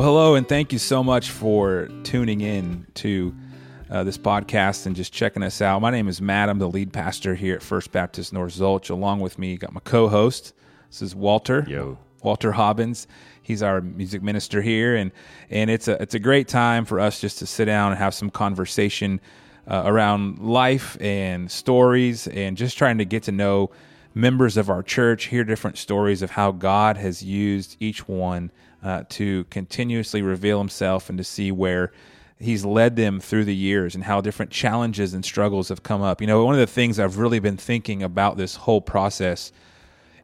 Well, hello, and thank you so much for tuning in to uh, this podcast and just checking us out. My name is Matt. I'm the lead pastor here at First Baptist North Zulch. Along with me, got my co-host. This is Walter. Yo. Walter Hobbins. He's our music minister here, and and it's a it's a great time for us just to sit down and have some conversation uh, around life and stories, and just trying to get to know members of our church, hear different stories of how God has used each one uh, to continuously reveal Himself and to see where He's led them through the years and how different challenges and struggles have come up. You know, one of the things I've really been thinking about this whole process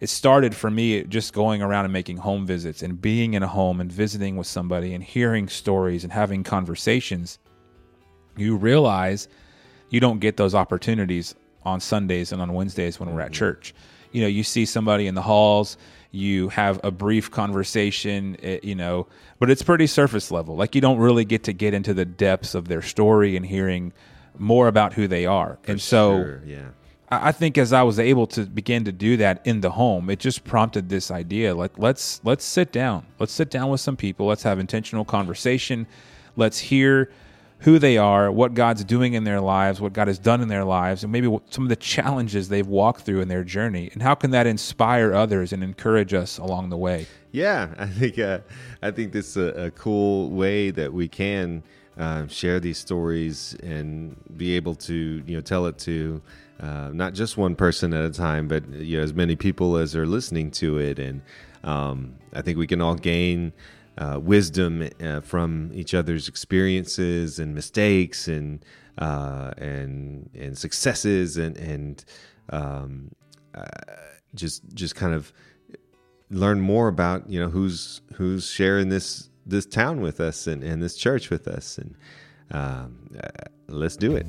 it started for me just going around and making home visits and being in a home and visiting with somebody and hearing stories and having conversations. You realize you don't get those opportunities on Sundays and on Wednesdays when we're at church. You know, you see somebody in the halls, you have a brief conversation, eh, you know, but it's pretty surface level. Like you don't really get to get into the depths of their story and hearing more about who they are. and so Sure, yeah. I I think as I was able to begin to do that in the home, it just prompted this idea like let's let's sit down. Let's sit down with some people. Let's have intentional conversation. Let's hear who they are, what God's doing in their lives, what God has done in their lives, and maybe some of the challenges they've walked through in their journey, and how can that inspire others and encourage us along the way. Yeah, I think uh, I think this is a, a cool way that we can uh, share these stories and be able to you know tell it to uh, not just one person at a time, but you know as many people as are listening to it, and um, I think we can all gain. Uh, wisdom uh, from each other's experiences and mistakes and uh, and and successes and and um, uh, just just kind of learn more about you know who's who's sharing this this town with us and, and this church with us and um, uh, let's do it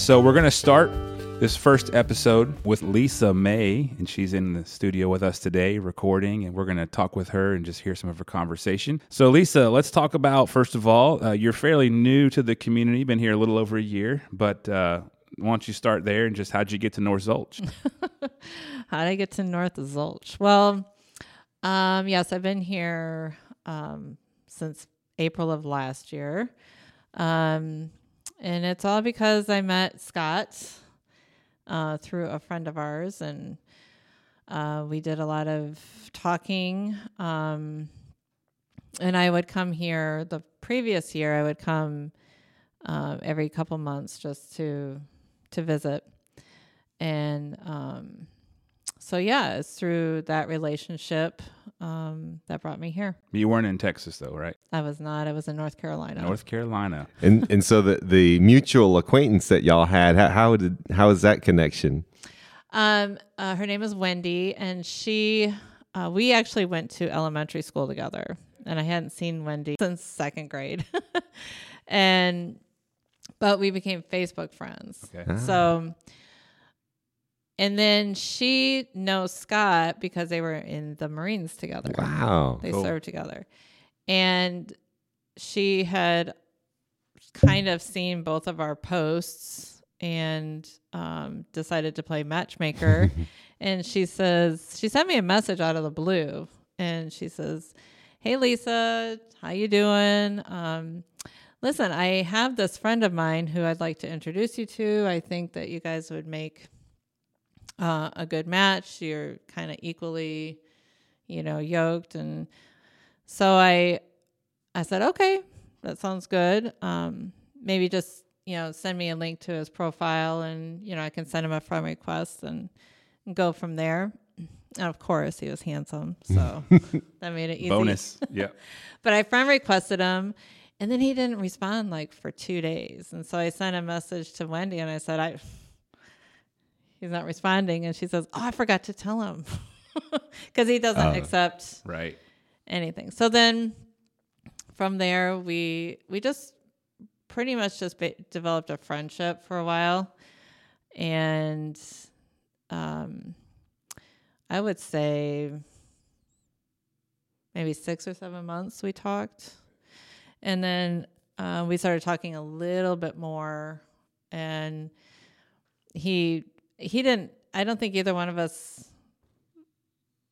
So we're going to start this first episode with Lisa May, and she's in the studio with us today recording, and we're going to talk with her and just hear some of her conversation. So, Lisa, let's talk about first of all, uh, you're fairly new to the community, been here a little over a year, but uh, why don't you start there and just how'd you get to North Zulch? How did I get to North Zulch? Well, um, yes, I've been here um, since April of last year. Um, and it's all because I met Scott uh, through a friend of ours, and uh, we did a lot of talking. Um, and I would come here the previous year, I would come uh, every couple months just to to visit. And um, so, yeah, it's through that relationship um, that brought me here. you weren't in Texas, though, right? I was not. I was in North Carolina. North Carolina. and and so the the mutual acquaintance that y'all had how, how did how is that connection Um, uh, her name is Wendy, and she, uh, we actually went to elementary school together, and I hadn't seen Wendy since second grade, and but we became Facebook friends. Okay. So, and then she knows Scott because they were in the Marines together. wow They Cool. served together. And she had kind of seen both of our posts and um, decided to play matchmaker. and she says, she sent me a message out of the blue. And she says, Hey, Lisa, how you doing? Um, listen, I have this friend of mine who I'd like to introduce you to. I think that you guys would make uh, a good match. You're kind of equally, you know, yoked and so I I said, okay, that sounds good. Um, maybe just you know send me a link to his profile, and you know I can send him a friend request and, and go from there. And of course, he was handsome, so that made it easy. Bonus. yeah. But I friend requested him, and then he didn't respond like for two days, and so I sent a message to Wendy, and I said, I he's not responding, and she says, oh, I forgot to tell him because he doesn't Oh. accept Right. anything. So then from there we we just pretty much just ba- developed a friendship for a while and um I would say maybe 6 or 7 months we talked. And then uh, we started talking a little bit more, and he he didn't. I don't think either one of us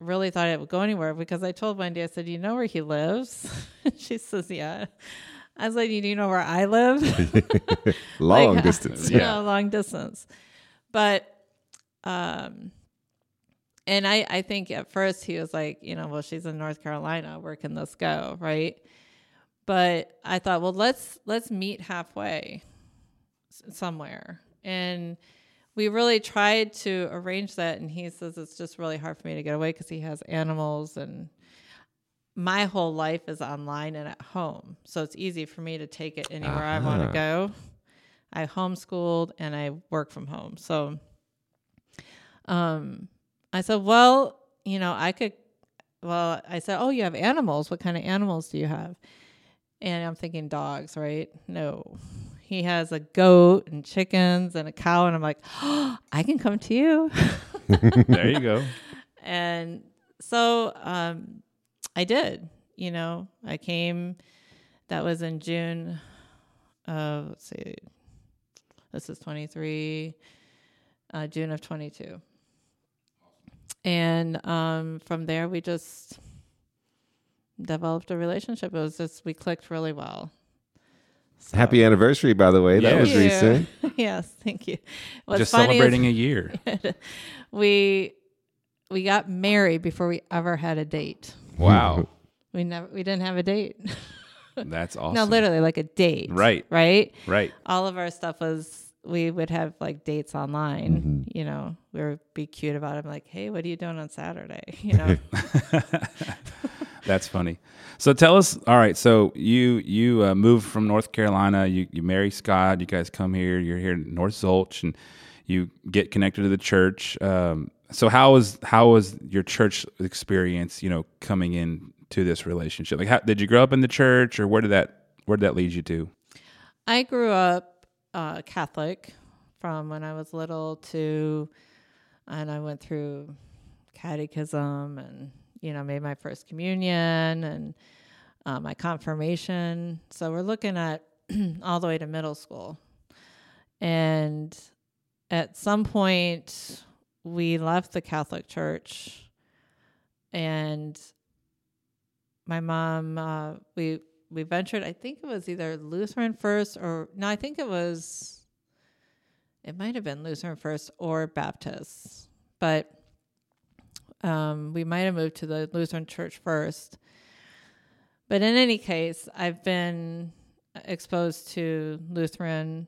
really thought it would go anywhere because I told Wendy, I said, "You know where he lives?" she says, "Yeah." I was like, "Do you know where I live?" Long Like, distance. yeah, Yeah. long distance. But um and I I think at first he was like, you know, well she's in North Carolina, where can this go, right? But I thought, well, let's let's meet halfway somewhere. And we really tried to arrange that and he says it's just really hard for me to get away cuz he has animals and my whole life is online and at home. So it's easy for me to take it anywhere I want to go. I homeschooled and I work from home. So um I said, "Well, you know, I could well, I said, "Oh, you have animals. What kind of animals do you have?" And I'm thinking dogs, right? No. He has a goat and chickens and a cow and I'm like, "Oh, I can come to you." there you go. and so um, I did. You know, I came. That was in June. Of let's see, this is twenty three. Uh, June of twenty two. And um, from there, we just developed a relationship. It was just we clicked really well. So- Happy anniversary, by the way. That was you. recent. yes, thank you. What's Just funny is- celebrating a year. we we got married before we ever had a date. Wow. We never we didn't have a date. That's awesome. No, literally like a date. Right. Right? Right. All of our stuff was we would have like dates online. Mm-hmm. You know, we would be cute about it. I'm like, hey, what are you doing on Saturday? You know. That's funny. So tell us. All right. So you you uh, moved from North Carolina. You you marry Scott. You guys come here. You're here in North Zulch, and you get connected to the church. Um, so how was how was your church experience? You know, coming in to this relationship. Like, how, did you grow up in the church, or where did that where did that lead you to? I grew up uh, Catholic from when I was little to, and I went through catechism and, you know, made my first communion and uh, my confirmation. So we're looking at all the way to middle school. And at some point, we left the Catholic Church and my mom, uh, we we ventured i think it was either lutheran first or no i think it was it might have been lutheran first or baptist but um, we might have moved to the lutheran church first but in any case i've been exposed to lutheran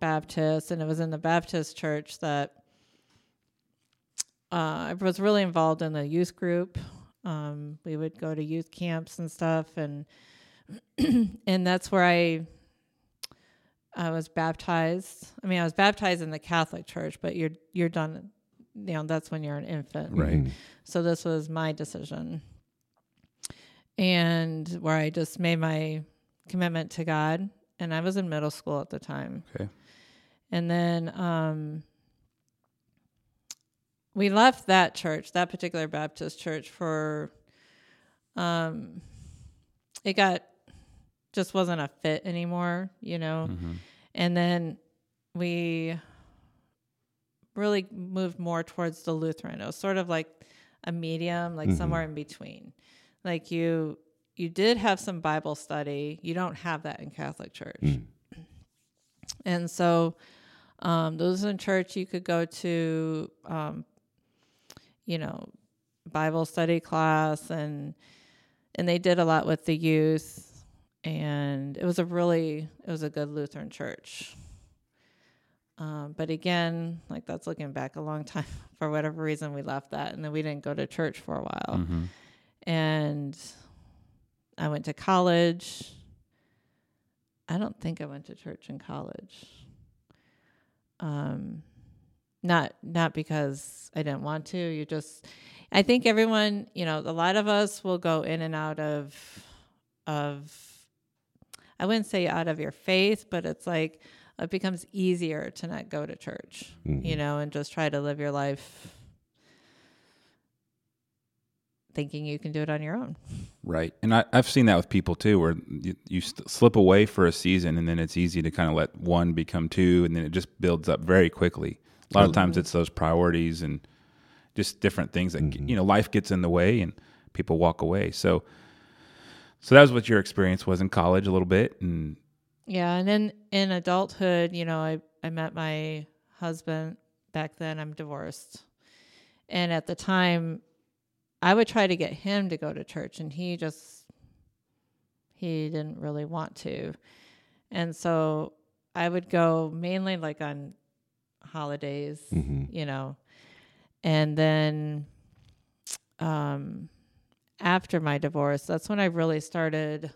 baptist and it was in the baptist church that uh, i was really involved in the youth group um, we would go to youth camps and stuff and and that's where I I was baptized. I mean, I was baptized in the Catholic Church, but you're you're done. You know, that's when you're an infant, Right. So this was my decision, and where I just made my commitment to God, and I was in middle school at the time. Okay. and then um, we left that church, that particular Baptist church, for um, it got just wasn't a fit anymore, you know. Mhm. And then we really moved more towards the Lutheran. It was sort of like a medium, like Mhm. somewhere in between. Like you you did have some Bible study. You don't have that in Catholic Church. Mm. And so um those in church you could go to um you know Bible study class and and they did a lot with the youth and it was a really it was a good Lutheran church. Um, but again, like that's looking back a long time. For whatever reason, we left that, and then we didn't go to church for a while. Mhm. And I went to college. I don't think I went to church in college. Um, not not because I didn't want to. You just, I think everyone, you know, a lot of us will go in and out of of I wouldn't say out of your faith, but it's like it becomes easier to not go to church, mm-hmm. you know, and just try to live your life thinking you can do it on your own. Right. And I, I've seen that with people too, where you, you st- slip away for a season and then it's easy to kind of let one become two and then it just builds up very quickly. A lot of times mm-hmm. it's those priorities and just different things that, mm-hmm. you know, life gets in the way and people walk away. So, so that was what your experience was in college a little bit. And Yeah, and then in adulthood, you know, I I met my husband back then. I'm divorced, and at the time, I would try to get him to go to church, and he just he didn't really want to, and so I would go mainly like on holidays, you know, and then um after my divorce, that's when I really started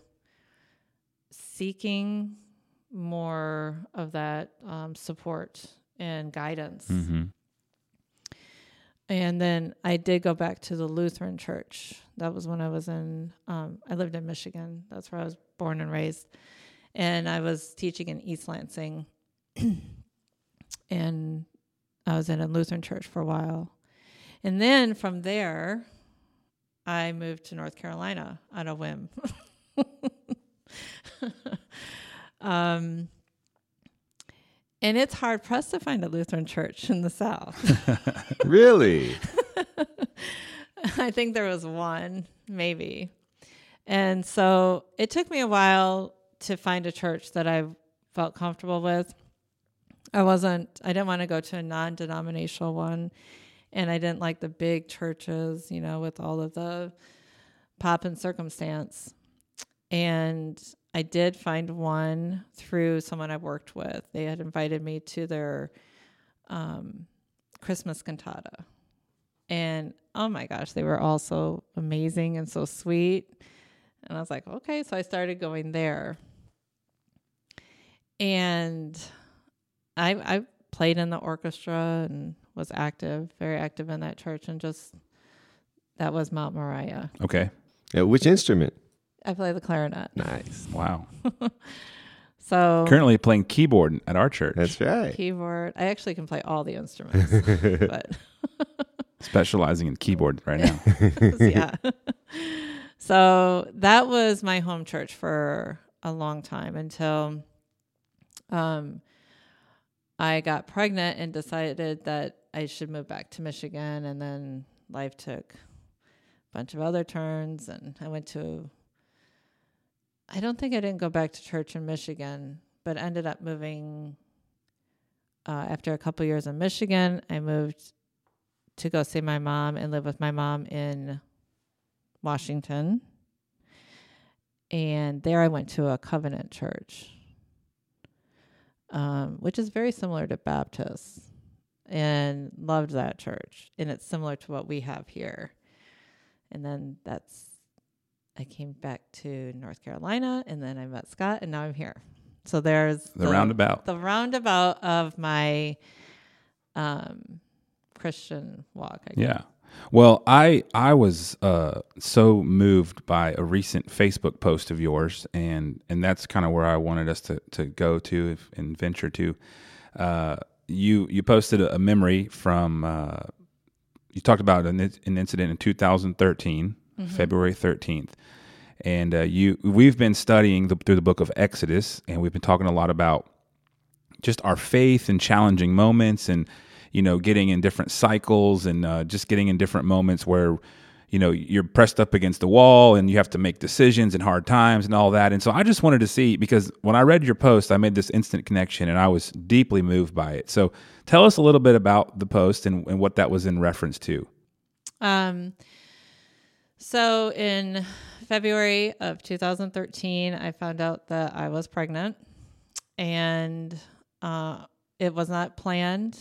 seeking more of that um, support and guidance. And then I did go back to the Lutheran church. That was when I was in, um, I lived in Michigan. That's where I was born and raised. And I was teaching in East Lansing. and I was in a Lutheran church for a while. And then from there, I moved to North Carolina on a whim. um, and it's hard pressed to find a Lutheran church in the South. Really? I think there was one, maybe. And so it took me a while to find a church that I felt comfortable with. I wasn't, I didn't want to go to a non denominational one. And I didn't like the big churches, you know, with all of the pop and circumstance. And I did find one through someone I worked with. They had invited me to their um, Christmas cantata. And oh my gosh, they were all so amazing and so sweet. And I was like, okay. So I started going there. And I, I played in the orchestra and was active, very active in that church. And just that was Mount Moriah. okay. Yeah, which instrument? I play the clarinet. Nice. Wow. So Currently playing keyboard at our church, That's right. keyboard. I actually can play all the instruments, but specializing in keyboard right now. yeah. so that was my home church for a long time until um, I got pregnant and decided that I should move back to Michigan. And then life took a bunch of other turns, and I went to. I don't think I didn't go back to church in Michigan, but ended up moving. Uh, after a couple years in Michigan, I moved to go see my mom and live with my mom in Washington. And there I went to a covenant church, um, which is very similar to Baptist, and loved that church. And it's similar to what we have here. And then that's, I came back to North Carolina, and then I met Scott, and now I'm here. So there's The roundabout. the roundabout of my um, Christian walk. I guess. Yeah. Well, I I was uh, so moved by a recent Facebook post of yours, and and that's kind of where I wanted us to to go to if, and venture to. Uh, you you posted a, a memory from uh, you talked about an, an incident in 2013, February 13th, and uh, you we've been studying the, through the book of Exodus, and we've been talking a lot about just our faith and challenging moments and you know getting in different cycles and uh, just getting in different moments where you know you're pressed up against the wall and you have to make decisions and hard times and all that. And so i just wanted to see because when i read your post i made this instant connection and i was deeply moved by it. So tell us a little bit about the post and, and what that was in reference to. Um, so in February of 2013, I found out that I was pregnant, and uh, it was not planned.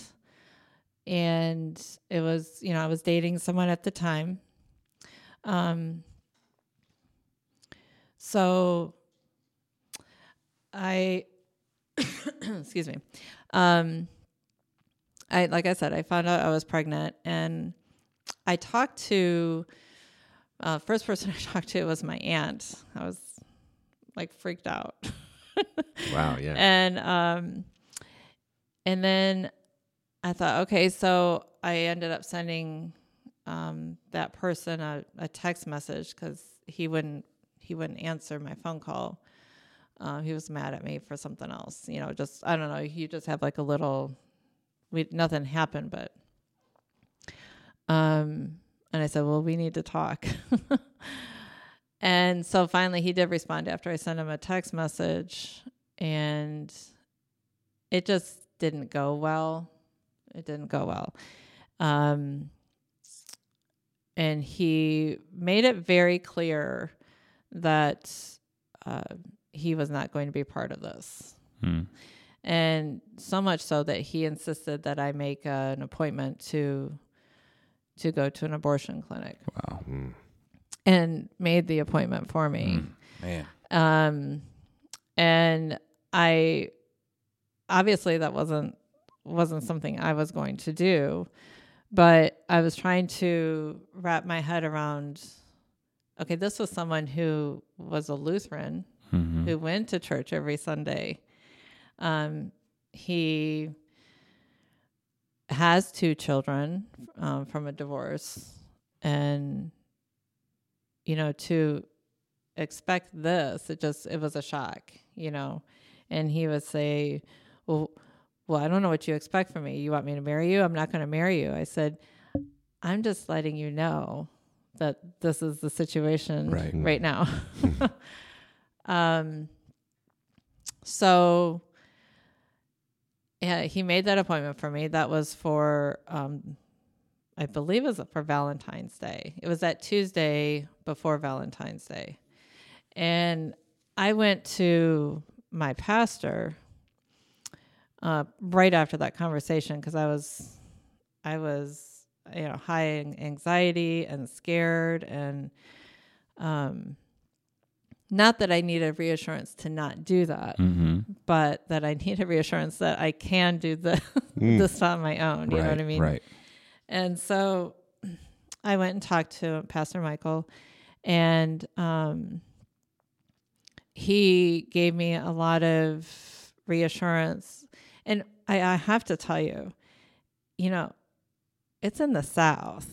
And it was, you know, I was dating someone at the time. Um, so I, excuse me. Um, I like I said, I found out I was pregnant, and I talked to uh, first person I talked to was my aunt. I was like freaked out, Wow. Yeah. and um, and then I thought, okay, so I ended up sending um, that person a, a text message because he wouldn't he wouldn't answer my phone call. Uh, he was mad at me for something else. You know, just I don't know. You just have like a little, we nothing happened, but um, and I said, well, we need to talk. and so finally, he did respond after I sent him a text message, and it just didn't go well. It didn't go well. Um, and he made it very clear that uh, he was not going to be part of this. Hmm. And so much so that he insisted that I make uh, an appointment to to go to an abortion clinic Wow. and made the appointment for me. Man. Um, and I obviously that wasn't wasn't something I was going to do, but I was trying to wrap my head around. Okay, this was someone who was a Lutheran Mhm. who went to church every Sunday. Um, he has two children um, from a divorce, and you know to expect this, it just it was a shock, you know. And he would say, "Well, well, I don't know what you expect from me. You want me to marry you? I'm not going to marry you." I said, "I'm just letting you know that this is the situation Right. right now." um. So yeah, he made that appointment for me. That was for, um, I believe, it was for Valentine's Day. It was that Tuesday before Valentine's Day, and I went to my pastor uh, right after that conversation because I was, I was, you know, high in anxiety and scared, and um, not that I need a reassurance to not do that Mm-hmm. but that I need a reassurance that I can do the this on my own. You right. know what I mean? Right. And so I went and talked to Pastor Michael, and um, he gave me a lot of reassurance. And I, I have to tell you, you know, it's in the South.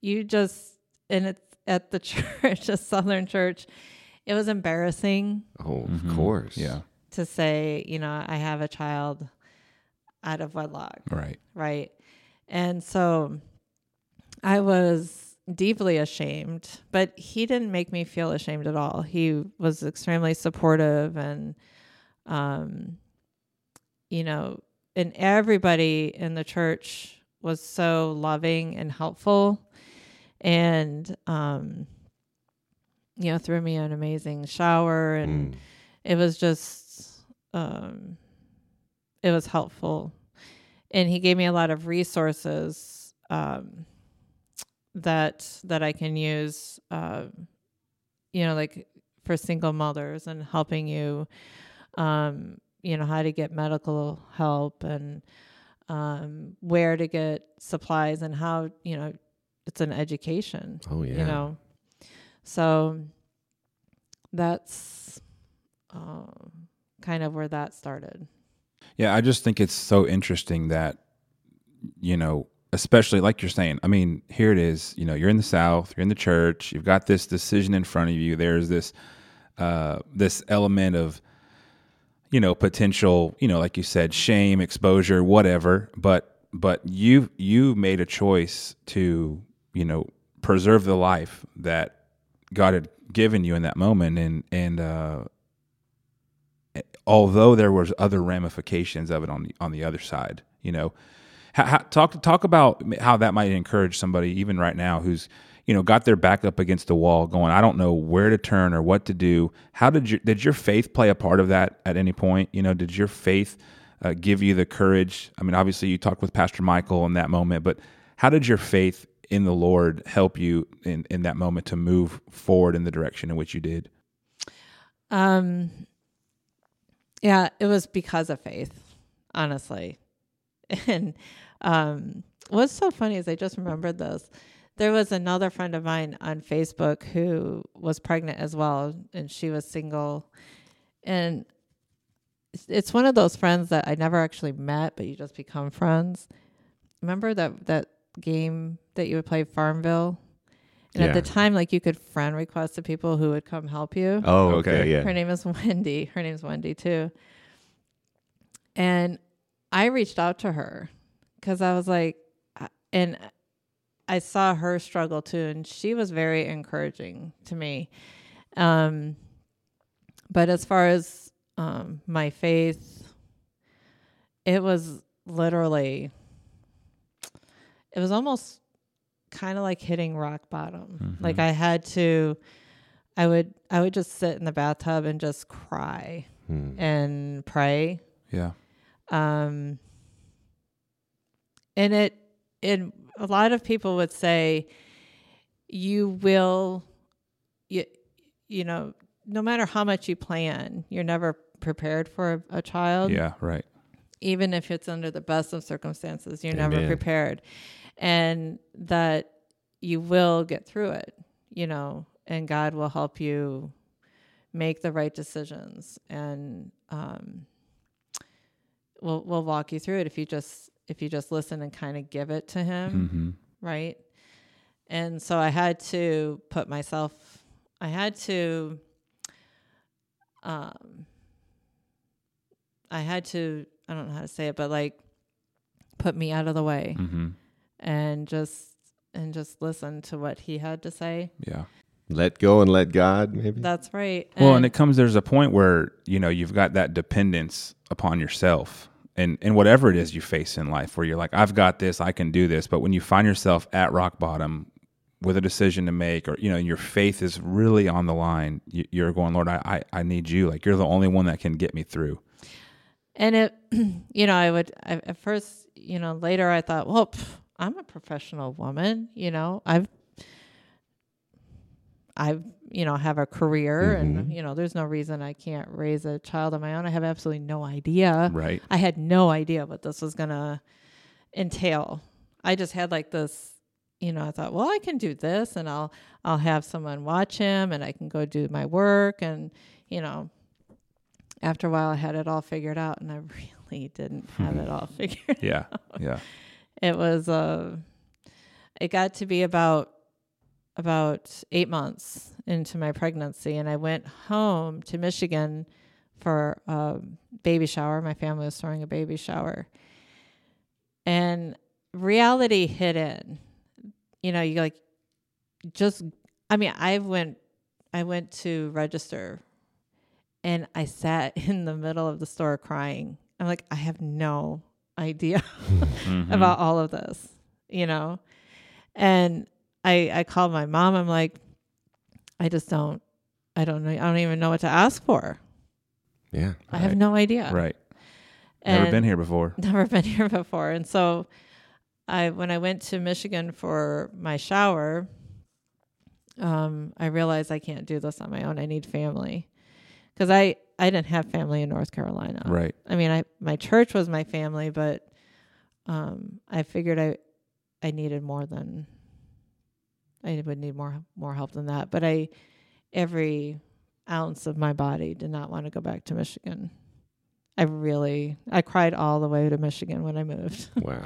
You just, and it's at the church, a Southern church. It was embarrassing Oh, of Mhm. course. Yeah. to say, you know, I have a child out of wedlock, Right. right? And so I was deeply ashamed, but he didn't make me feel ashamed at all. He was extremely supportive and um you know, and everybody in the church was so loving and helpful and um you know, threw me an amazing shower and Mm. it was just um it was helpful and he gave me a lot of resources um that that I can use um you know like for single mothers and helping you um you know how to get medical help and um where to get supplies and how you know it's an education Oh yeah. you know so that's um, kind of where that started Yeah, I just think it's so interesting that, you know, especially like you're saying, I mean, here it is, you know, you're in the South, you're in the church, you've got this decision in front of you. There's this, uh, this element of, you know, potential, you know, like you said, shame, exposure, whatever. But, but you, you made a choice to, you know, preserve the life that God had given you in that moment. And, and, uh, although there was other ramifications of it on the on the other side, you know, how, talk talk about how that might encourage somebody even right now who's you know got their back up against the wall, going, I don't know where to turn or what to do. How did you did your faith play a part of that at any point? You know, did your faith uh, give you the courage? I mean, obviously you talked with Pastor Michael in that moment, but how did your faith in the Lord help you in in that moment to move forward in the direction in which you did? um yeah it was because of faith honestly. And um what's so funny is i just remembered this. There was another friend of mine on facebook who was pregnant as well and she was single. And it's- one of those friends that i never actually met but you just become friends. Remember that that game that you would play Farmville. And at the time, like you could friend request the people who would come help you. Oh, okay, Okay. yeah. Her name is Wendy. Her name's Wendy too. And I reached out to her because I was like, and I saw her struggle too, and she was very encouraging to me. Um, but as far as um, my faith, it was literally, it was almost kind of like hitting rock bottom. Like I had to, I would, I would just sit in the bathtub and just cry Hmm. and pray Yeah. um and it it a lot of people would say you will you you know no matter how much you plan you're never prepared for a, a child Yeah. Right. even if it's under the best of circumstances you're never prepared and that you will get through it you know and god will help you make the right decisions and um we'll we'll walk you through it if you just if you just listen and kind of give it to him Mm-hmm. right? And so I had to put myself, I had to, um, I had to, I don't know how to say it, but like put me out of the way Mm-hmm. And just, and just listen to what he had to say. Yeah. Let go and let God, maybe. That's right. Well, and it comes there's a point where you know you've got that dependence upon yourself, and and whatever it is you face in life, where you're like, I've got this, I can do this. But when you find yourself at rock bottom with a decision to make, or you know, your faith is really on the line, you, you're going, Lord, I, I I need you. Like you're the only one that can get me through. and it, you know, I would, I, at first, you know, later I thought, well, pff, I'm a professional woman, you know, I've, I've, you know, have a career and, mm-hmm. you know, there's no reason I can't raise a child of my own. I have absolutely no idea. Right. I had no idea what this was going to entail. I just had like this, you know, I thought, well, I can do this and I'll, I'll have someone watch him and I can go do my work. And, you know, after a while I had it all figured out and I really didn't have it all figured out. Yeah. Yeah. It was uh it got to be about about eight months into my pregnancy and i went home to michigan for a baby shower. My family was throwing a baby shower. And reality hit in. You know you like just i mean i went i went to register and i sat in the middle of the store crying. I'm like i have no idea Mhm. about all of this, you know? And I I called my mom. I'm like, I just don't I don't know I don't even know what to ask for. yeah. I have no idea. right. Never been here before. Never been here before. And so I when I went to Michigan for my shower, um, I realized I can't do this on my own. I need family. Cuz I I didn't have family in North Carolina. Right. I mean, I my church was my family, but um, I figured I I needed more than I would need more more help than that. But I every ounce of my body did not want to go back to Michigan. I really I cried all the way to Michigan when I moved. Wow.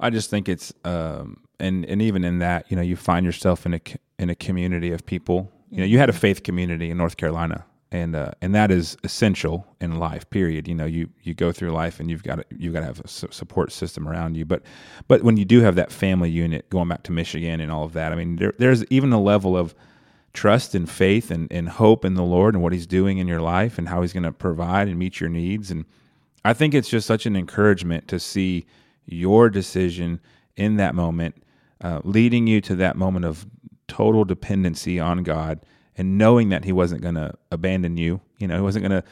I just think it's um and and even in that, you know, you find yourself in a in a community of people. You know, you had a faith community in North Carolina, and uh, and that is essential in life. Period. You know, you you go through life, and you've got to, you've got to have a su- support system around you. But but when you do have that family unit, going back to Michigan and all of that, I mean, there, there's even a level of trust and faith and, and hope in the Lord and what He's doing in your life and how He's going to provide and meet your needs. And I think it's just such an encouragement to see your decision in that moment, uh, leading you to that moment of total dependency on God and knowing that He wasn't going to abandon you. You know, He wasn't going to.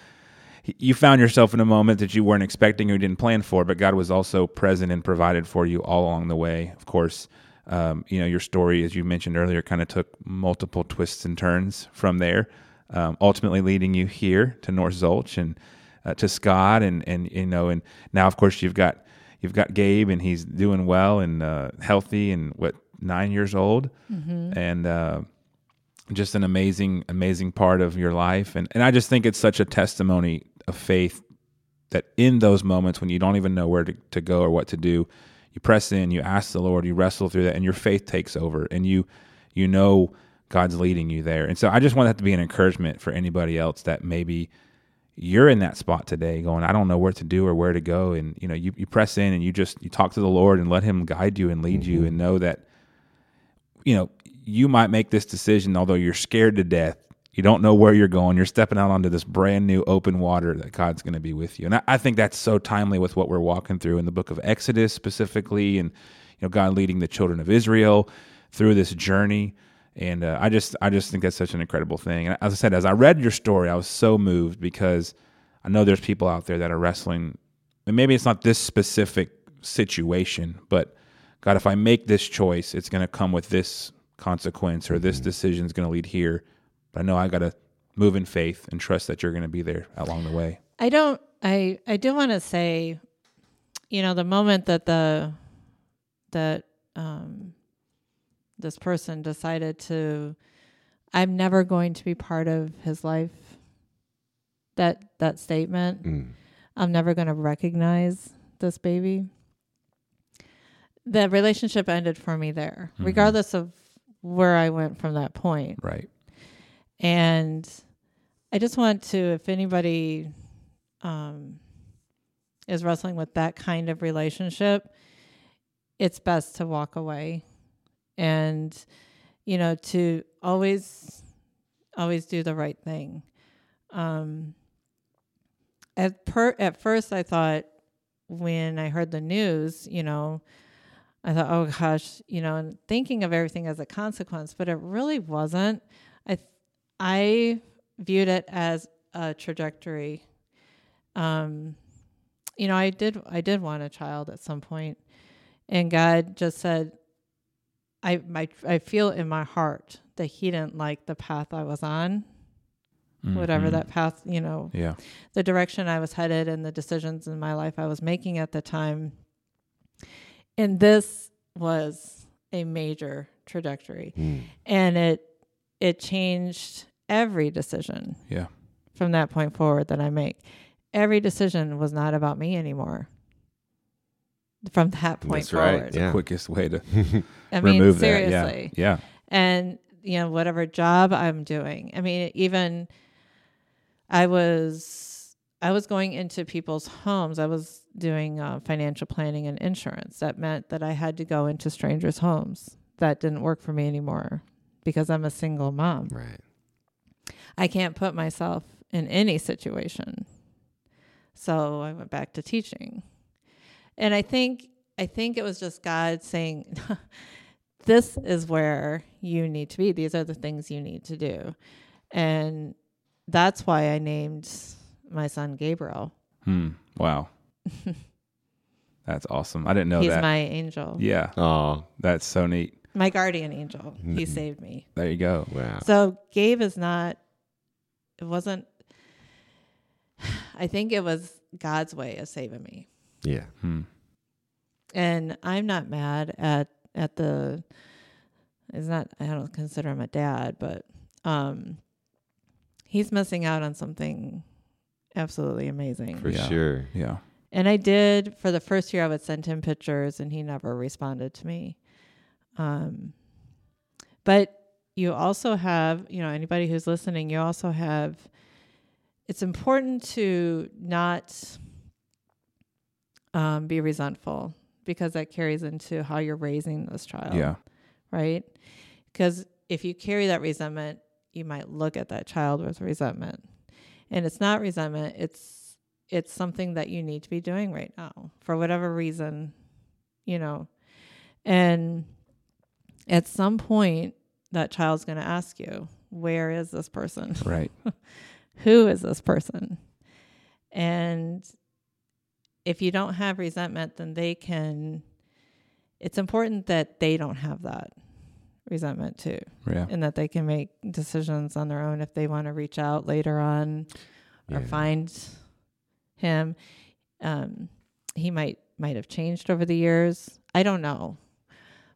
You found yourself in a moment that you weren't expecting or didn't plan for, but God was also present and provided for you all along the way. Of course, um, you know your story, as you mentioned earlier, kind of took multiple twists and turns from there, um, ultimately leading you here to North Zulch and uh, to Scott, and and you know, and now of course you've got you've got Gabe, and he's doing well and uh, healthy, and what nine years old, and uh, just an amazing amazing part of your life, and and I just think it's such a testimony of faith that in those moments when you don't even know where to, to go or what to do, you press in, you ask the Lord, you wrestle through that, and your faith takes over, and you you know God's leading you there. And so I just want that to be an encouragement for anybody else that maybe you're in that spot today going, I don't know where to do or where to go. And, you know, you, you press in and you just, you talk to the Lord and let him guide you and lead mm-hmm. you and know that, you know, you might make this decision, although you're scared to death. You don't know where you're going. You're stepping out onto this brand new open water that God's going to be with you. And I, I think that's so timely with what we're walking through in the book of Exodus specifically and, you know, God leading the children of Israel through this journey. And uh, I just I just think that's such an incredible thing. And as I said, as I read your story, I was so moved because I know there's people out there that are wrestling. And maybe it's not this specific situation, but God, if I make this choice, it's going to come with this consequence, or this mm-hmm. decision is going to lead here. But I know I got to move in faith and trust that you're going to be there along the way. I don't. I I do want to say, you know, the moment that the that um, this person decided to I'm never going to be part of his life. That that statement. Mm. I'm never going to recognize this baby. The relationship ended for me there, mm-hmm. regardless of where I went from that point. Right. And I just want to, if anybody um, is wrestling with that kind of relationship, it's best to walk away and you know to always always do the right thing um at per at first i thought when i heard the news you know i thought oh gosh you know and thinking of everything as a consequence but it really wasn't i i viewed it as a trajectory um you know i did i did want a child at some point and god just said I my I feel in my heart that he didn't like the path I was on. Mm-hmm. Whatever that path, you know, yeah, the direction I was headed and the decisions in my life I was making at the time. And this was a major trajectory. Mm. And it it changed every decision. Yeah. From that point forward that I make. Every decision was not about me anymore from that point That's forward. Right. Yeah. The quickest way to I mean, remove seriously. that. Yeah. yeah. And you know, whatever job I'm doing. I mean, even I was I was going into people's homes. I was doing uh, financial planning and insurance. That meant that I had to go into strangers' homes. That didn't work for me anymore because I'm a single mom. Right. I can't put myself in any situation. So I went back to teaching. And I think I think it was just God saying, "This is where you need to be. These are the things you need to do," and that's why I named my son Gabriel. Hmm. Wow. that's awesome. I didn't know He's that. He's my angel. Yeah. Oh, that's so neat. My guardian angel. He mm-hmm. saved me. There you go. Wow. So Gabe is not. It wasn't. I think it was God's way of saving me. Yeah. Hmm. And I'm not mad at at the. It's not. I don't consider him a dad, but um, he's missing out on something absolutely amazing. For yeah. sure. Yeah. And I did for the first year. I would send him pictures, and he never responded to me. Um, but you also have, you know, anybody who's listening, you also have. It's important to not um, be resentful because that carries into how you're raising this child. Yeah. Right? Because if you carry that resentment, you might look at that child with resentment. And it's not resentment, it's it's something that you need to be doing right now for whatever reason, you know. And at some point that child's going to ask you, where is this person? Right. Who is this person? And if you don't have resentment, then they can. It's important that they don't have that resentment too, yeah. and that they can make decisions on their own if they want to reach out later on yeah. or find him. Um, he might might have changed over the years. I don't know,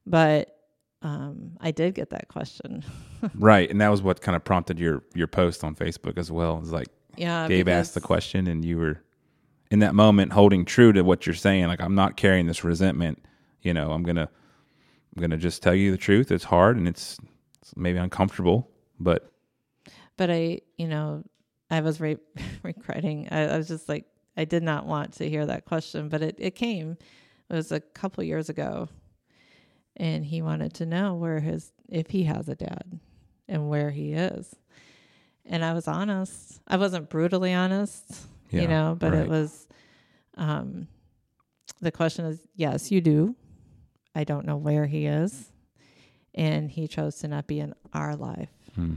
but um, I did get that question. right, and that was what kind of prompted your your post on Facebook as well. It's like yeah, Gabe asked the question, and you were in that moment holding true to what you're saying like i'm not carrying this resentment you know, I'm gonna I'm gonna just tell you the truth. It's hard and it's, it's maybe uncomfortable, but but I, you know, I was re- regretting. I, I was just like, I did not want to hear that question, but it, it came. It was a couple years ago, and he wanted to know where his if he has a dad and where he is. And I was honest. I wasn't brutally honest, Yeah, you know, but right. it was um the question is yes, you do. I don't know where he is. And he chose to not be in our life. hmm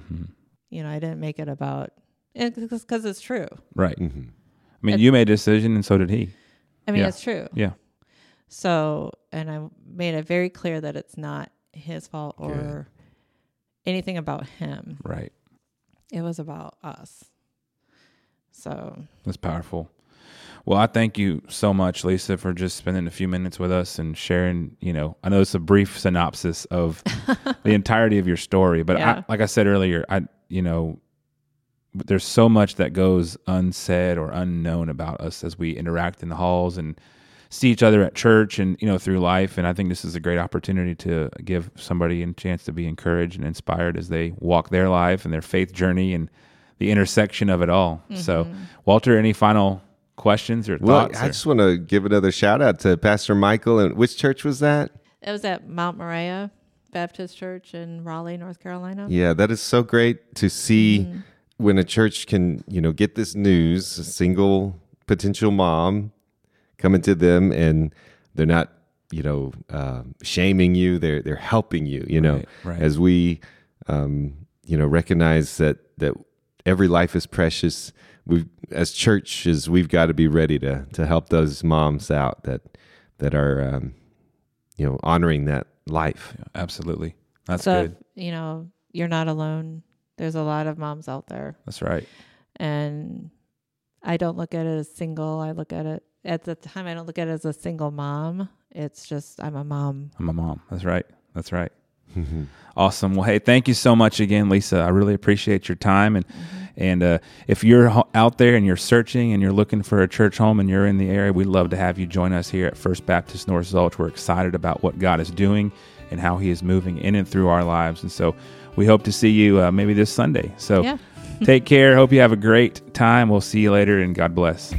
You know, I didn't make it about because it's true. right. hmm I mean, And- you made a decision, and so did he. I mean, Yeah. it's true. Yeah. So, and I made it very clear that it's not his fault or anything about him. Right. It was about us. So, That's powerful. Well, I thank you so much, Lisa, for just spending a few minutes with us and sharing. You know, I know it's a brief synopsis of the entirety of your story, but Yeah. I, like I said earlier, I, you know, there's so much that goes unsaid or unknown about us as we interact in the halls and see each other at church and you know through life. And I think this is a great opportunity to give somebody a chance to be encouraged and inspired as they walk their life and their faith journey and the intersection of it all. So, Walter, any final questions or Well, thoughts? I or- just want to give another shout out to Pastor Michael. And which church was that? it was at Mount Moriah Baptist Church in Raleigh, North Carolina. Yeah, that is so great to see Mm-hmm. When a church can, you know, get this news, a single potential mom coming to them and they're not, you know, uh, shaming you. They're they're helping you. You know, Right, right. as we, um, you know, recognize that that every life is precious. We as churches, we've got to be ready to to help those moms out that that are, um, you know, honoring that life. Absolutely. That's so, good. if, you know, you're not alone. There's a lot of moms out there. That's right. and I don't look at it as single. I look at it at the time. I don't look at it as a single mom. It's just I'm a mom. I'm a mom. That's right. That's right. Awesome. Well, hey, thank you so much again, Lisa. I really appreciate your time. And and uh, if you're ho- out there and you're searching and you're looking for a church home and you're in the area, we'd love to have you join us here at First Baptist North Zulch. We're excited about what God is doing and how He is moving in and through our lives. And so we hope to see you uh, maybe this Sunday. So Yeah. take care. Hope you have a great time. We'll see you later, and God bless.